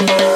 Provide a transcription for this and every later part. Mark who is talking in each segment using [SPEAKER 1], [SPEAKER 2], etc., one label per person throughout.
[SPEAKER 1] Thank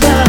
[SPEAKER 1] nada.